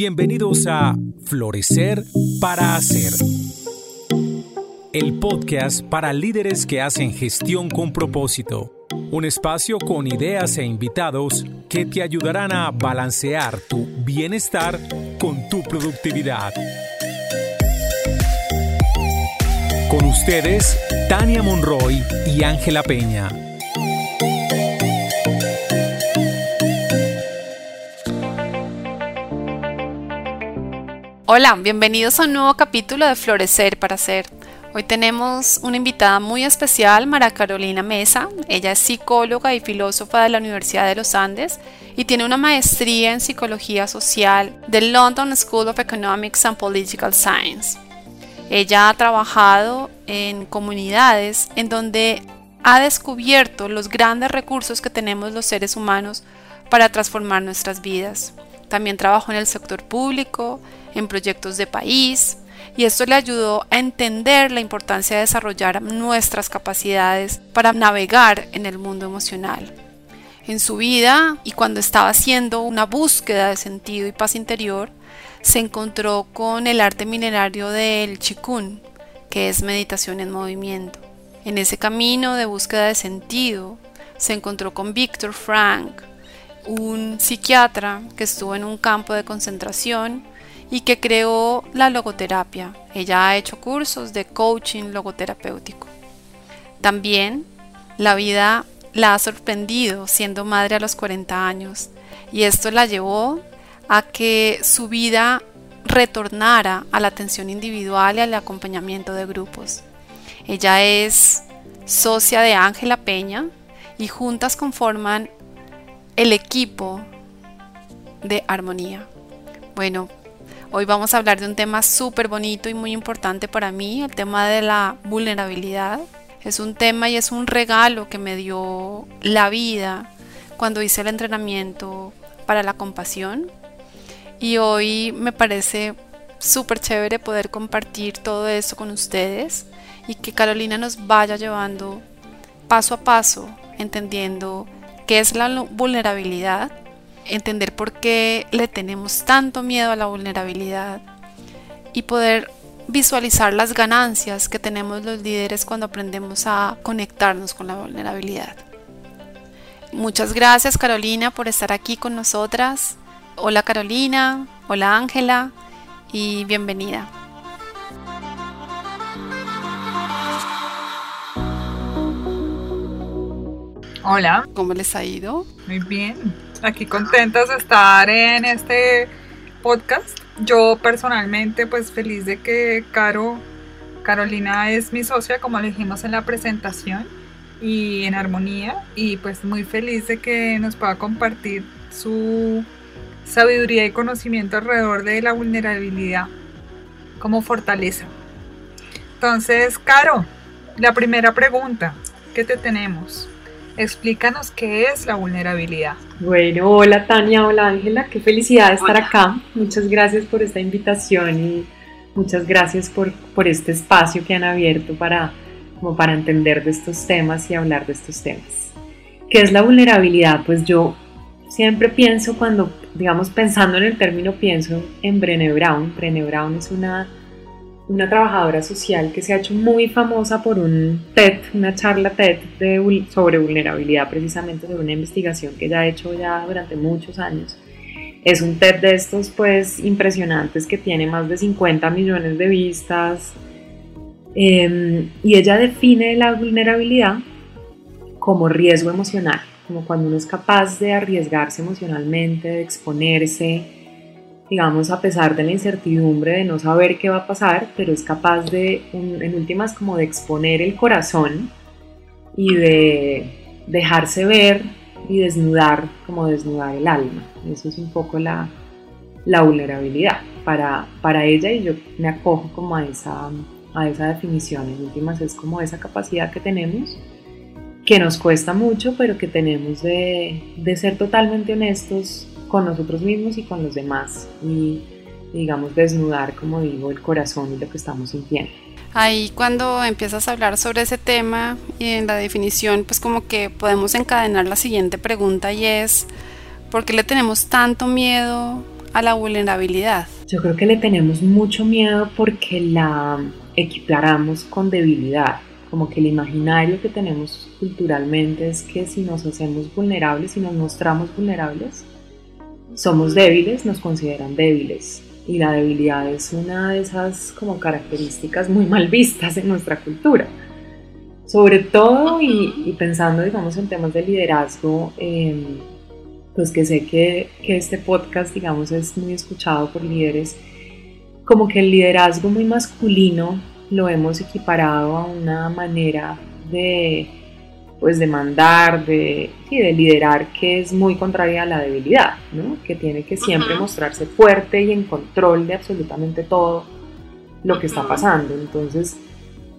Bienvenidos a Florecer para Hacer. El podcast para líderes que hacen gestión con propósito. Un espacio con ideas e invitados que te ayudarán a balancear tu bienestar con tu productividad. Con ustedes, Tania Monroy y Ángela Peña. Hola, bienvenidos a un nuevo capítulo de Florecer para Ser. Hoy tenemos una invitada muy especial, Mara Carolina Mesa. Ella es psicóloga y filósofa de la Universidad de los Andes y tiene una maestría en psicología social del London School of Economics and Political Science. Ella ha trabajado en comunidades en donde ha descubierto los grandes recursos que tenemos los seres humanos para transformar nuestras vidas. También trabajó en el sector público, en proyectos de país, y esto le ayudó a entender la importancia de desarrollar nuestras capacidades para navegar en el mundo emocional. En su vida y cuando estaba haciendo una búsqueda de sentido y paz interior, se encontró con el arte minerario del chikun, que es meditación en movimiento. En ese camino de búsqueda de sentido, se encontró con Víctor Frank, un psiquiatra que estuvo en un campo de concentración y que creó la logoterapia. Ella ha hecho cursos de coaching logoterapéutico. También la vida la ha sorprendido siendo madre a los 40 años y esto la llevó a que su vida retornara a la atención individual y al acompañamiento de grupos. Ella es socia de Ángela Peña y juntas conforman el equipo de armonía. Bueno, hoy vamos a hablar de un tema súper bonito y muy importante para mí, el tema de la vulnerabilidad. Es un tema y es un regalo que me dio la vida cuando hice el entrenamiento para la compasión y hoy me parece súper chévere poder compartir todo esto con ustedes y que Carolina nos vaya llevando paso a paso, entendiendo qué es la vulnerabilidad, entender por qué le tenemos tanto miedo a la vulnerabilidad y poder visualizar las ganancias que tenemos los líderes cuando aprendemos a conectarnos con la vulnerabilidad. Muchas gracias Carolina por estar aquí con nosotras. Hola Carolina, hola Ángela y bienvenida. Hola. ¿Cómo les ha ido? Muy bien. Aquí contentas de estar en este podcast. Yo personalmente pues feliz de que Caro, Carolina es mi socia como le dijimos en la presentación y en armonía y pues muy feliz de que nos pueda compartir su sabiduría y conocimiento alrededor de la vulnerabilidad como fortaleza. Entonces, Caro, la primera pregunta que te tenemos, explícanos qué es la vulnerabilidad. Bueno, hola Tania, hola Ángela, qué felicidad estar acá. Muchas gracias por esta invitación y muchas gracias por, por este espacio que han abierto para, como para entender de estos temas y hablar de estos temas. ¿Qué es la vulnerabilidad? Pues yo siempre pienso cuando, digamos, pensando en el término, pienso en Brené Brown. Brené Brown es una, una trabajadora social que se ha hecho muy famosa por un TED, una charla TED de, sobre vulnerabilidad, precisamente sobre una investigación que ella ha hecho ya durante muchos años. Es un TED de estos, pues, impresionantes que tiene más de 50 millones de vistas. Em, y ella define la vulnerabilidad como riesgo emocional como cuando uno es capaz de arriesgarse emocionalmente, de exponerse, digamos, a pesar de la incertidumbre de no saber qué va a pasar, pero es capaz de, en últimas, como de exponer el corazón y de dejarse ver y desnudar, como desnudar el alma. Eso es un poco la, la vulnerabilidad para, para ella y yo me acojo como a esa, a esa definición. En últimas es como esa capacidad que tenemos que nos cuesta mucho, pero que tenemos de, de, ser totalmente honestos con nosotros mismos y con los demás y, digamos, desnudar, como digo, el corazón y lo que estamos sintiendo. Ahí cuando empiezas a hablar sobre ese tema y en la definición, pues como que podemos encadenar la siguiente pregunta y es, ¿por qué le tenemos tanto miedo a la vulnerabilidad? Yo creo que le tenemos mucho miedo porque la equiparamos con debilidad. Como que el imaginario que tenemos culturalmente es que si nos hacemos vulnerables, si nos mostramos vulnerables, somos débiles, nos consideran débiles. Y la debilidad es una de esas como características muy mal vistas en nuestra cultura. Sobre todo y, pensando, digamos, en temas de liderazgo, em, pues que sé que, que este podcast, digamos, es muy escuchado por líderes, como que el liderazgo muy masculino lo hemos equiparado a una manera de pues de mandar, de, de liderar que es muy contraria a la debilidad, ¿no? que tiene que siempre mostrarse fuerte y en control de absolutamente todo lo que está pasando. Entonces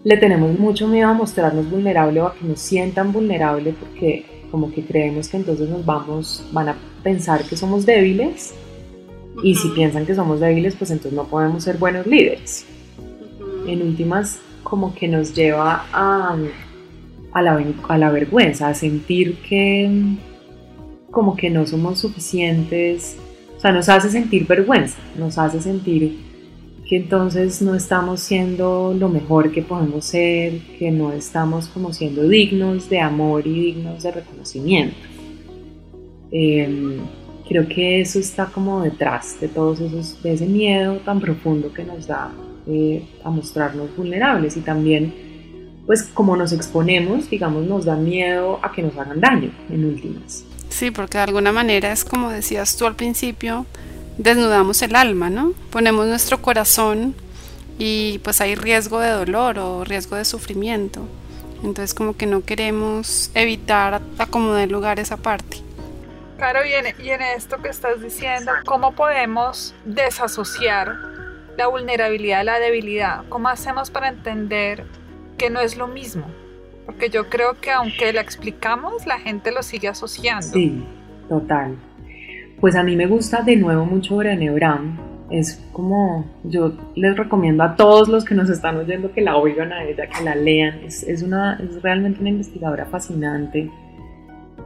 le tenemos mucho miedo a mostrarnos vulnerables o a que nos sientan vulnerables porque como que creemos que entonces nos vamos, van a pensar que somos débiles y si piensan que somos débiles pues entonces no podemos ser buenos líderes. En últimas como que nos lleva a a la, a la vergüenza, a sentir que como que no somos suficientes, o sea, nos hace sentir vergüenza, nos hace sentir que entonces no estamos siendo lo mejor que podemos ser, que no estamos como siendo dignos de amor y dignos de reconocimiento. Em, creo que eso está como detrás de todos esos, de ese miedo tan profundo que nos da eh, a mostrarnos vulnerables y también pues como nos exponemos, digamos, nos da miedo a que nos hagan daño en últimas. Sí, porque de alguna manera es como decías tú al principio, desnudamos el alma, ¿no? Ponemos nuestro corazón y pues hay riesgo de dolor o riesgo de sufrimiento. Entonces como que no queremos evitar acomodar lugar esa parte. Claro, y en, y en esto que estás diciendo, ¿cómo podemos desasociar la vulnerabilidad de la debilidad? ¿Cómo hacemos para entender que no es lo mismo. Porque yo creo que aunque la explicamos, la gente lo sigue asociando. Sí, total. Pues a mí me gusta de nuevo mucho Brené Brown. Es como, yo les recomiendo a todos los que nos están oyendo que la oigan a ella, que la lean. Es, es, una, es realmente una investigadora fascinante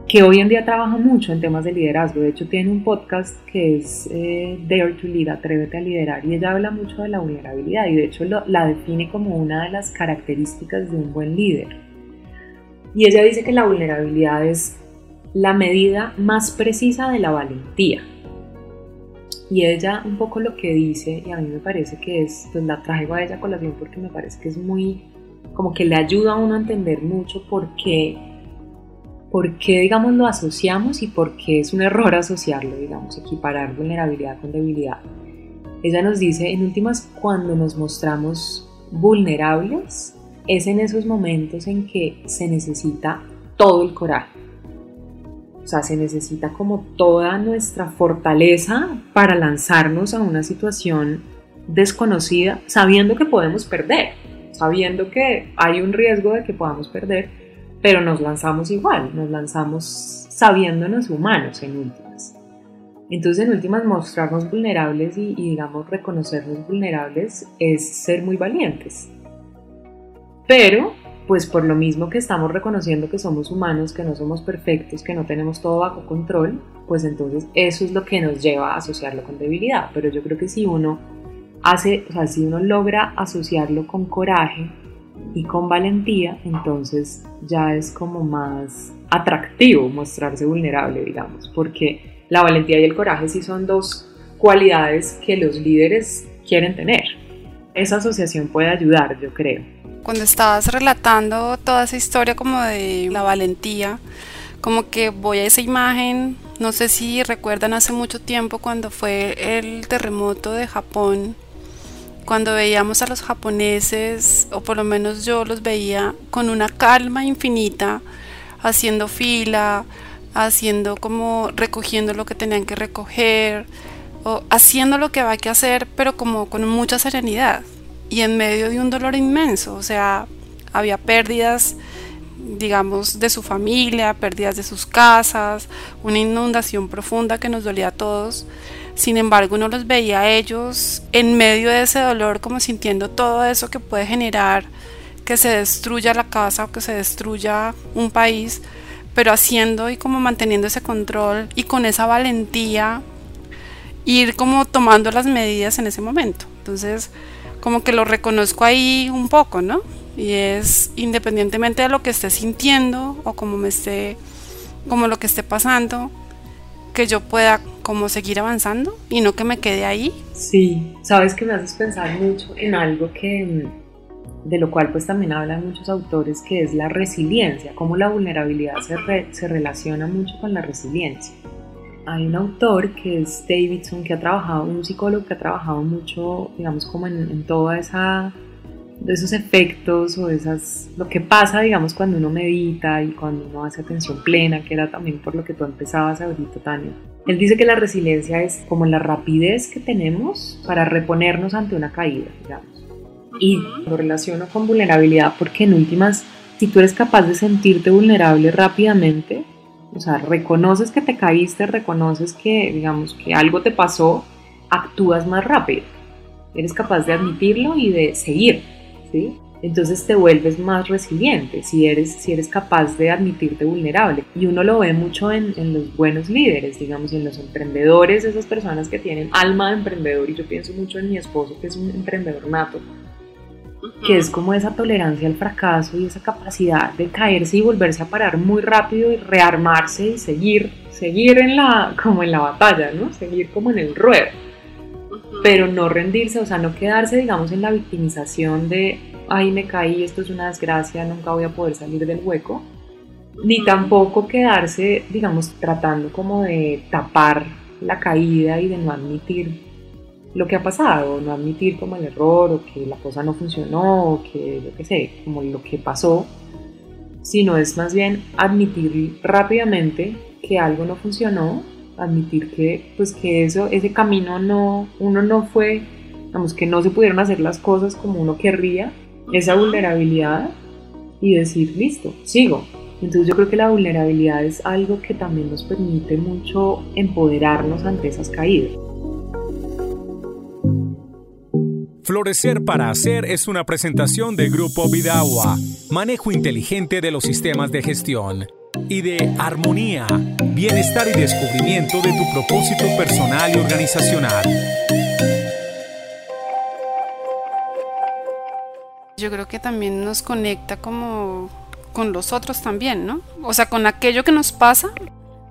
que hoy en día trabaja mucho en temas de liderazgo. De hecho, tiene un podcast que es eh, Dare to Lead, Atrévete a liderar, y ella habla mucho de la vulnerabilidad y de hecho la define como una de las características de un buen líder. Y ella dice que la vulnerabilidad es la medida más precisa de la valentía. Y ella un poco lo que dice, y a mí me parece que es, pues la traigo a ella colación porque me parece que es muy, como que le ayuda a uno a entender mucho por qué por qué, digamos, lo asociamos y por qué es un error asociarlo, digamos, equiparar vulnerabilidad con debilidad. Ella nos dice, en últimas, cuando nos mostramos vulnerables, es en esos momentos en que se necesita todo el coraje. O sea, se necesita como toda nuestra fortaleza para lanzarnos a una situación desconocida, sabiendo que podemos perder, sabiendo que hay un riesgo de que podamos perder, pero nos lanzamos igual, nos lanzamos sabiéndonos humanos en últimas. Entonces en últimas mostrarnos vulnerables y, digamos reconocernos vulnerables es ser muy valientes. Pero pues por lo mismo que estamos reconociendo que somos humanos, que no somos perfectos, que no tenemos todo bajo control, pues entonces eso es lo que nos lleva a asociarlo con debilidad. Pero yo creo que si uno hace, o sea, si uno logra asociarlo con coraje, y con valentía, entonces ya es como más atractivo mostrarse vulnerable, digamos, porque la valentía y el coraje sí son dos cualidades que los líderes quieren tener. Esa asociación puede ayudar, yo creo. Cuando estabas relatando toda esa historia como de la valentía, como que voy a esa imagen, no sé si recuerdan hace mucho tiempo cuando fue el terremoto de Japón cuando veíamos a los japoneses, o por lo menos yo los veía con una calma infinita, haciendo fila, haciendo como recogiendo lo que tenían que recoger, o haciendo lo que había que hacer, pero como con mucha serenidad y en medio de un dolor inmenso, o sea, había pérdidas digamos, de su familia, pérdidas de sus casas, una inundación profunda que nos dolía a todos, sin embargo, uno los veía a ellos en medio de ese dolor, como sintiendo todo eso que puede generar que se destruya la casa o que se destruya un país, pero haciendo y como manteniendo ese control y con esa valentía ir como tomando las medidas en ese momento. Entonces, como que lo reconozco ahí un poco, ¿no? Y es independientemente de lo que esté sintiendo o como me esté, como lo que esté pasando, que yo pueda como seguir avanzando y no que me quede ahí. Sí, sabes que me haces pensar mucho en algo que de lo cual pues también hablan muchos autores, que es la resiliencia, cómo la vulnerabilidad se, se relaciona mucho con la resiliencia. Hay un autor que es Davidson, que ha trabajado, un psicólogo que ha trabajado mucho, digamos, como en toda esa de esos efectos o esas, lo que pasa, digamos, cuando uno medita y cuando uno hace atención plena, que era también por lo que tú empezabas ahorita, Tania. Él dice que la resiliencia es como la rapidez que tenemos para reponernos ante una caída, digamos. Y lo relaciono con vulnerabilidad porque en últimas, si tú eres capaz de sentirte vulnerable rápidamente, o sea, reconoces que te caíste, reconoces que, digamos, que algo te pasó, actúas más rápido. Eres capaz de admitirlo y de seguir entonces te vuelves más resiliente si eres, si eres capaz de admitirte vulnerable. Y uno lo ve mucho en, en, los buenos líderes, digamos, en los emprendedores, esas personas que tienen alma de emprendedor. Y yo pienso mucho en mi esposo, que es un emprendedor nato, que es como esa tolerancia al fracaso y esa capacidad de caerse y volverse a parar muy rápido y rearmarse y seguir, seguir en la, como en la batalla, ¿no? Seguir como en el ruedo pero no rendirse, o sea, no quedarse, digamos, en la victimización de, ay, me caí, esto es una desgracia, nunca voy a poder salir del hueco, ni tampoco quedarse, digamos, tratando como de tapar la caída y de no admitir lo que ha pasado, no admitir como el error o que la cosa no funcionó o que, yo qué sé, como lo que pasó, sino es más bien admitir rápidamente que algo no funcionó admitir que pues que eso ese camino no uno no fue vamos que no se pudieron hacer las cosas como uno querría esa vulnerabilidad y decir listo sigo entonces yo creo que la vulnerabilidad es algo que también nos permite mucho empoderarnos ante esas caídas. Florecer para Hacer es una presentación de Grupo Vidagua, manejo inteligente de los sistemas de gestión y de armonía, bienestar y descubrimiento de tu propósito personal y organizacional. Yo creo que también nos conecta como con los otros también, ¿no? O sea, con aquello que nos pasa,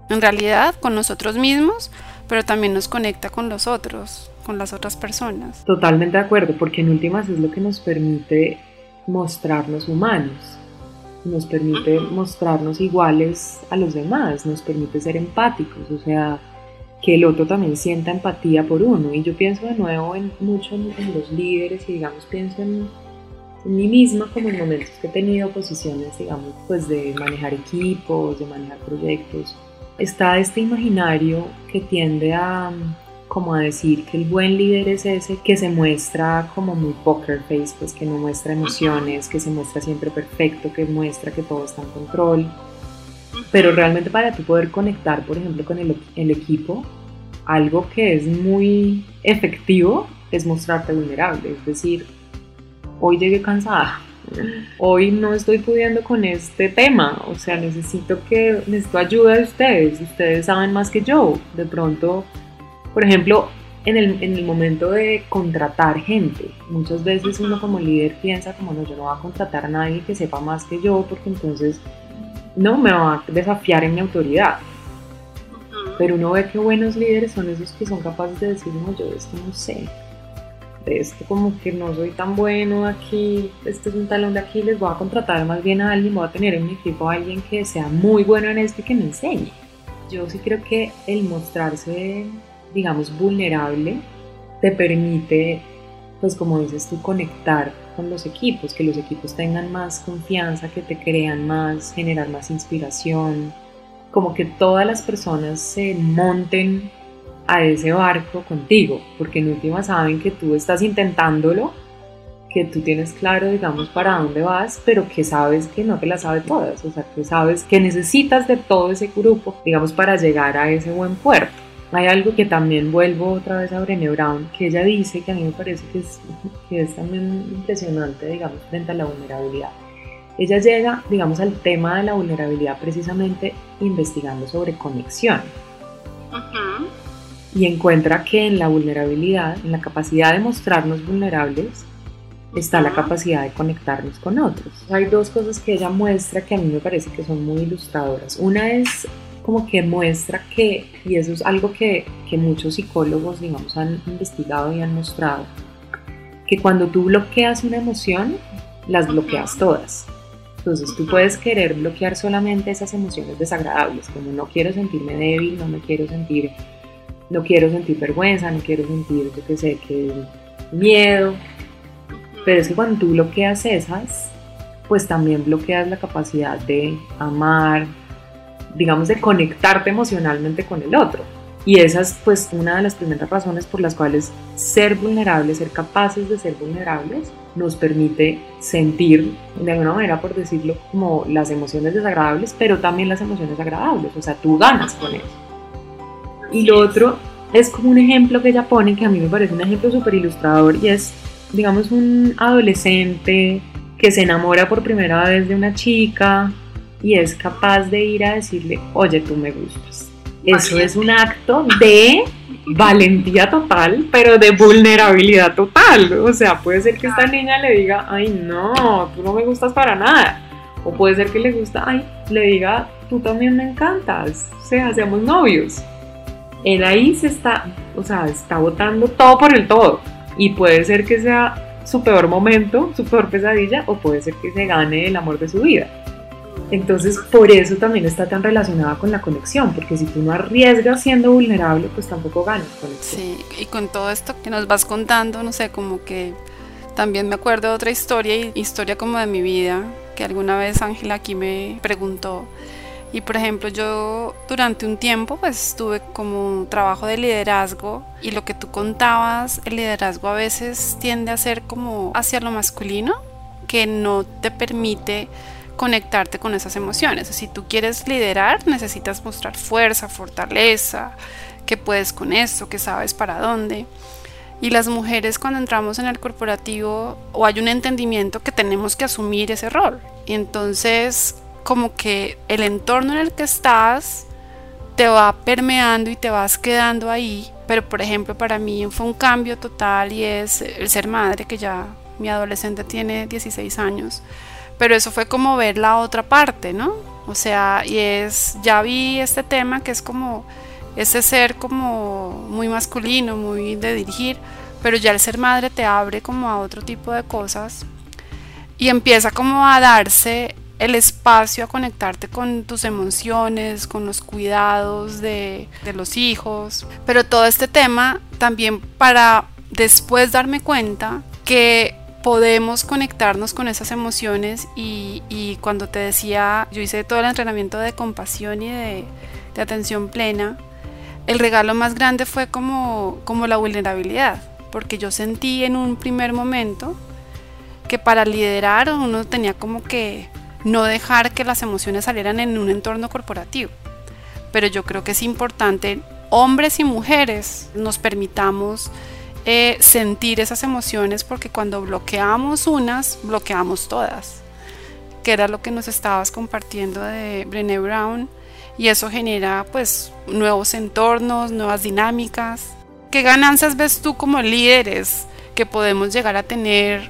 en realidad, con nosotros mismos, pero también nos conecta con los otros, con las otras personas. Totalmente de acuerdo, porque en últimas es lo que nos permite mostrarnos humanos nos permite mostrarnos iguales a los demás, nos permite ser empáticos, o sea, que el otro también sienta empatía por uno. Y yo pienso de nuevo en, mucho en, los líderes y digamos pienso en, en, mí misma como en momentos que he tenido posiciones, digamos, pues de manejar equipos, de manejar proyectos. Está este imaginario que tiende a como a decir que el buen líder es ese que se muestra como muy poker face, pues que no muestra emociones, que se muestra siempre perfecto, que muestra que todo está en control. Pero realmente para tú poder conectar, por ejemplo, con el, el equipo, algo que es muy efectivo es mostrarte vulnerable, es decir, hoy llegué cansada, hoy no estoy pudiendo con este tema, o sea, necesito que necesito ayuda de ustedes, ustedes saben más que yo, de pronto por ejemplo, en el, en el, momento de contratar gente, muchas veces uno como líder piensa como no, yo no voy a contratar a nadie que sepa más que yo porque entonces no me va a desafiar en mi autoridad. Pero uno ve que buenos líderes son esos que son capaces de decir, no, yo de esto no sé, de esto como que no soy tan bueno aquí, este es un talón de aquí, les voy a contratar más bien a alguien, voy a tener en mi equipo a alguien que sea muy bueno en esto y que me enseñe. Yo sí creo que el mostrarse digamos, vulnerable, te permite, pues como dices tú, conectar con los equipos, que los equipos tengan más confianza, que te crean más, generar más inspiración, como que todas las personas se monten a ese barco contigo, porque en última saben que tú estás intentándolo, que tú tienes claro, digamos, para dónde vas, pero que sabes que no te la sabes todas, o sea, que sabes que necesitas de todo ese grupo, digamos, para llegar a ese buen puerto. Hay algo que también vuelvo otra vez a Brené Brown, que ella dice que a mí me parece que es, que es también impresionante, digamos, frente a la vulnerabilidad. Ella llega, digamos, al tema de la vulnerabilidad precisamente investigando sobre conexión. y encuentra que en la vulnerabilidad, en la capacidad de mostrarnos vulnerables, está la capacidad de conectarnos con otros. Hay dos cosas que ella muestra que a mí me parece que son muy ilustradoras. Una es como que muestra que, y eso es algo que, que muchos psicólogos, digamos, han investigado y han mostrado, que cuando tú bloqueas una emoción, las bloqueas todas. Entonces tú puedes querer bloquear solamente esas emociones desagradables, como no quiero sentirme débil, no me quiero sentir, no quiero sentir vergüenza, no quiero sentir, yo qué sé, que miedo. Pero es que cuando tú bloqueas esas, pues también bloqueas la capacidad de amar, digamos, de conectarte emocionalmente con el otro. Y esa es pues una de las primeras razones por las cuales ser vulnerables, ser capaces de ser vulnerables, nos permite sentir, de alguna manera por decirlo, como las emociones desagradables, pero también las emociones agradables. O sea, tú ganas con eso. Y lo otro es como un ejemplo que ella pone, que a mí me parece un ejemplo súper ilustrador, y es, digamos, un adolescente que se enamora por primera vez de una chica y es capaz de ir a decirle, oye, tú me gustas. Eso es un acto de valentía total, pero de vulnerabilidad total. O sea, puede ser que esta niña le diga, ay, no, tú no me gustas para nada. O puede ser que le gusta, ay, le diga, tú también me encantas. O sea, seamos novios. Él ahí se está, o sea, está botando todo por el todo. Y puede ser que sea su peor momento, su peor pesadilla, o puede ser que se gane el amor de su vida. Entonces, por eso también está tan relacionada con la conexión, porque si tú no arriesgas siendo vulnerable, pues tampoco ganas conexión. Sí, y con todo esto que nos vas contando, no sé, como que también me acuerdo de otra historia, historia como de mi vida, que alguna vez Ángela aquí me preguntó. Y por ejemplo, yo durante un tiempo pues tuve como un trabajo de liderazgo y lo que tú contabas, el liderazgo a veces tiende a ser como hacia lo masculino, que no te permite conectarte con esas emociones. Si tú quieres liderar, necesitas mostrar fuerza, fortaleza, que puedes con eso, que sabes para dónde. Y las mujeres cuando entramos en el corporativo o hay un entendimiento que tenemos que asumir ese rol. Y entonces como que el entorno en el que estás te va permeando y te vas quedando ahí. Pero por ejemplo para mí fue un cambio total y es el ser madre, que ya mi adolescente tiene 16 años pero eso fue como ver la otra parte, ¿no? O sea, y es, ya vi este tema que es como ese ser como muy masculino, muy de dirigir, pero ya el ser madre te abre como a otro tipo de cosas y empieza como a darse el espacio a conectarte con tus emociones, con los cuidados de, de los hijos, pero todo este tema también para después darme cuenta que podemos conectarnos con esas emociones y, cuando te decía, yo hice todo el entrenamiento de compasión y de, atención plena, el regalo más grande fue como, como la vulnerabilidad, porque yo sentí en un primer momento que para liderar uno tenía como que no dejar que las emociones salieran en un entorno corporativo. Pero yo creo que es importante, hombres y mujeres, nos permitamos eh, sentir esas emociones porque cuando bloqueamos unas, bloqueamos todas, que era lo que nos estabas compartiendo de Brené Brown y eso genera pues nuevos entornos, nuevas dinámicas. ¿Qué ganancias ves tú como líderes que podemos llegar a tener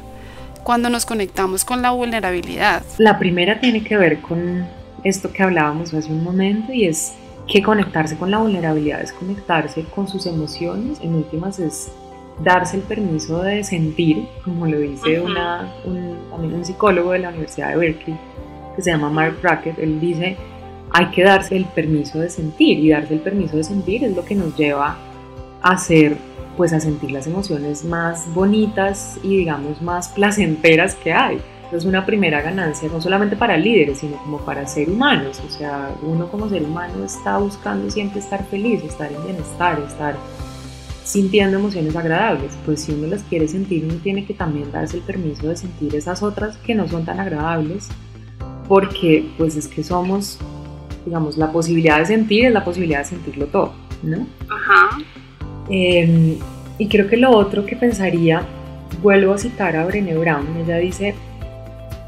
cuando nos conectamos con la vulnerabilidad? La primera tiene que ver con esto que hablábamos hace un momento y es que conectarse con la vulnerabilidad es conectarse con sus emociones, en últimas es darse el permiso de sentir, como lo dice una, un, un psicólogo de la Universidad de Berkeley, que se llama Mark Brackett, él dice, hay que darse el permiso de sentir y darse el permiso de sentir es lo que nos lleva a hacer pues a sentir las emociones más bonitas y digamos más placenteras que hay. Es una primera ganancia no solamente para líderes, sino como para ser humanos. O sea, uno como ser humano está buscando siempre estar feliz, estar en bienestar, estar sintiendo emociones agradables. Pues si uno las quiere sentir, uno tiene que también darse el permiso de sentir esas otras que no son tan agradables, porque pues es que somos, digamos, la posibilidad de sentir es la posibilidad de sentirlo todo, ¿no? Ajá. Em, y creo que lo otro que pensaría, vuelvo a citar a Brené Brown, ella dice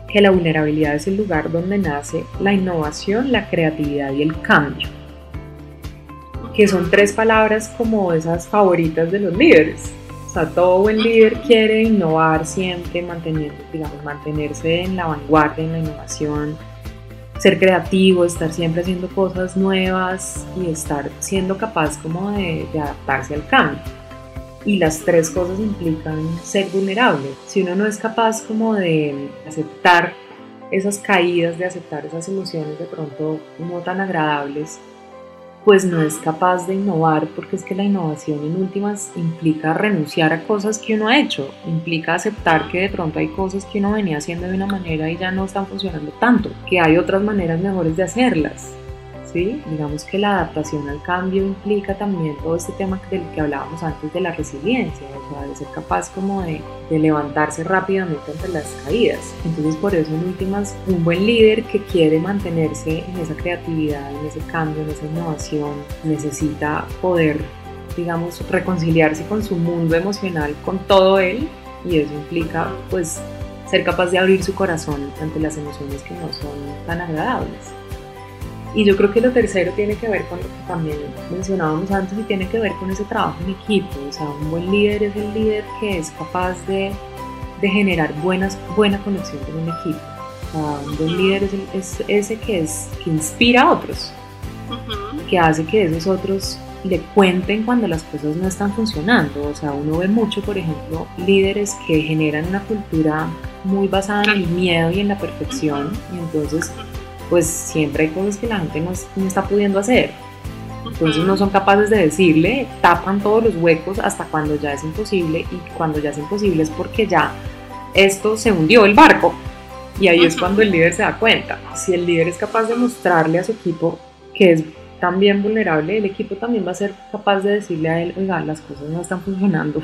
que la vulnerabilidad es el lugar donde nace la innovación, la creatividad y el cambio. Que son tres palabras como esas favoritas de los líderes. O sea, todo buen líder quiere innovar siempre, mantener, digamos, mantenerse en la vanguardia, en la innovación, ser creativo, estar siempre haciendo cosas nuevas y estar siendo capaz como de, de adaptarse al cambio. Y las tres cosas implican ser vulnerable. Si uno no es capaz como de aceptar esas caídas, de aceptar esas emociones de pronto no tan agradables, pues no es capaz de innovar porque es que la innovación en últimas implica renunciar a cosas que uno ha hecho, implica aceptar que de pronto hay cosas que uno venía haciendo de una manera y ya no están funcionando tanto, que hay otras maneras mejores de hacerlas. Digamos que la adaptación al cambio implica también todo este tema del que hablábamos antes de la resiliencia, de ser capaz como de, de levantarse rápidamente ante las caídas. Entonces por eso en últimas, un buen líder que quiere mantenerse en esa creatividad, en ese cambio, en esa innovación, necesita poder, digamos, reconciliarse con su mundo emocional, con todo él, y eso implica pues ser capaz de abrir su corazón ante las emociones que no son tan agradables. Y yo creo que lo tercero tiene que ver con lo que también mencionábamos antes y tiene que ver con ese trabajo en equipo. O sea, un buen líder es el líder que es capaz de, de generar buenas, buena conexión con un equipo. O sea, un buen líder es, ese que, es, que inspira a otros, que hace que esos otros le cuenten cuando las cosas no están funcionando. O sea, uno ve mucho, por ejemplo, líderes que generan una cultura muy basada en el miedo y en la perfección y entonces pues siempre hay cosas que la gente no, está pudiendo hacer. Entonces no son capaces de decirle, tapan todos los huecos hasta cuando ya es imposible y cuando ya es imposible es porque ya esto se hundió el barco. Y ahí es cuando el líder se da cuenta. Si el líder es capaz de mostrarle a su equipo que es también vulnerable, el equipo también va a ser capaz de decirle a él, oiga, las cosas no están funcionando,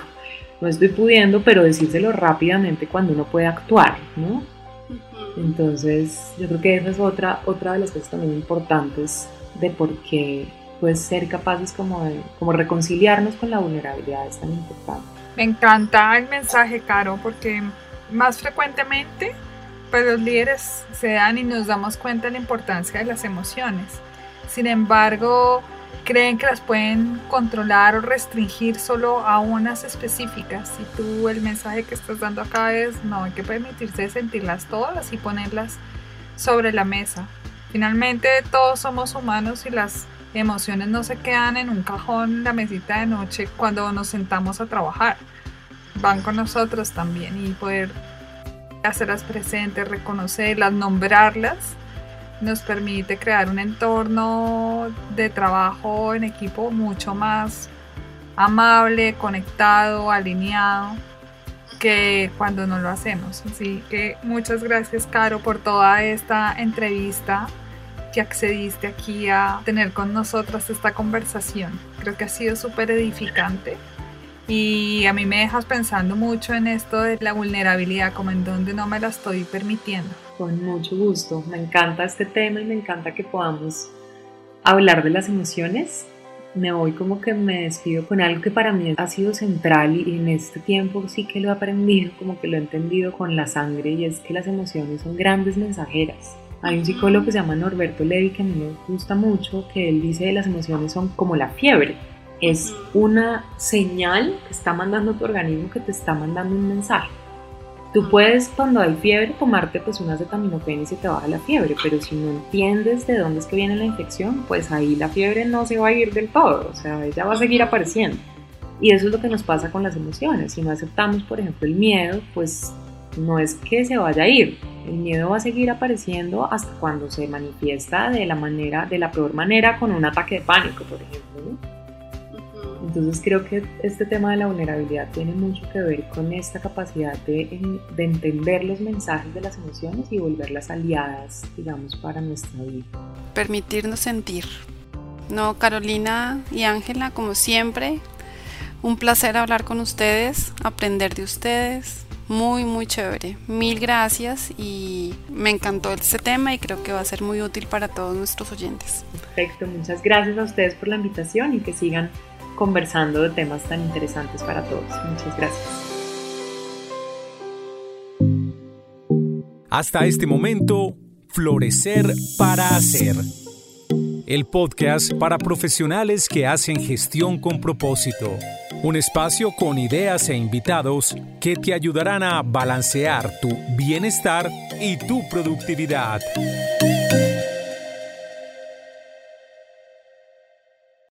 no estoy pudiendo, pero decírselo rápidamente cuando uno puede actuar, ¿no? Entonces, yo creo que esa es otra, otra de las cosas también importantes de por qué pues, ser capaces como de como reconciliarnos con la vulnerabilidad es tan importante. Me encanta el mensaje, Caro, porque más frecuentemente pues los líderes se dan y nos damos cuenta de la importancia de las emociones. Sin embargo, creen que las pueden controlar o restringir solo a unas específicas. Y tú el mensaje que estás dando acá es, no, hay que permitirse sentirlas todas y ponerlas sobre la mesa. Finalmente todos somos humanos y las emociones no se quedan en un cajón en la mesita de noche cuando nos sentamos a trabajar. Van con nosotros también y poder hacerlas presentes, reconocerlas, nombrarlas nos permite crear un entorno de trabajo en equipo mucho más amable, conectado, alineado que cuando no lo hacemos. Así que muchas gracias, Caro, por toda esta entrevista que accediste aquí a tener con nosotras esta conversación. Creo que ha sido súper edificante y a mí me dejas pensando mucho en esto de la vulnerabilidad, como en donde no me la estoy permitiendo. Con mucho gusto, me encanta este tema y me encanta que podamos hablar de las emociones. Me voy como que me despido con algo que para mí ha sido central y en este tiempo sí que lo he aprendido, como que lo he entendido con la sangre y es que las emociones son grandes mensajeras. Hay un psicólogo que se llama Norberto Levi que a mí me gusta mucho, que él dice que las emociones son como la fiebre es una señal que está mandando tu organismo que te está mandando un mensaje. Tú puedes cuando hay fiebre tomarte pues una acetaminofén y se te baja la fiebre, pero si no entiendes de dónde es que viene la infección, pues ahí la fiebre no se va a ir del todo, o sea, ella va a seguir apareciendo. Y eso es lo que nos pasa con las emociones. Si no aceptamos, por ejemplo, el miedo, pues no es que se vaya a ir. El miedo va a seguir apareciendo hasta cuando se manifiesta de la manera, de la peor manera, con un ataque de pánico, por ejemplo. Entonces creo que este tema de la vulnerabilidad tiene mucho que ver con esta capacidad de, de, entender los mensajes de las emociones y volverlas aliadas, digamos, para nuestra vida. Permitirnos sentir. No, Carolina y Ángela, como siempre, un placer hablar con ustedes, aprender de ustedes. Muy, muy chévere. Mil gracias y me encantó este tema y creo que va a ser muy útil para todos nuestros oyentes. Perfecto, muchas gracias a ustedes por la invitación y que sigan conversando de temas tan interesantes para todos. Muchas gracias. Hasta este momento, Florecer para Hacer. el podcast para profesionales que hacen gestión con propósito. Un espacio con ideas e invitados que te ayudarán a balancear tu bienestar y tu productividad.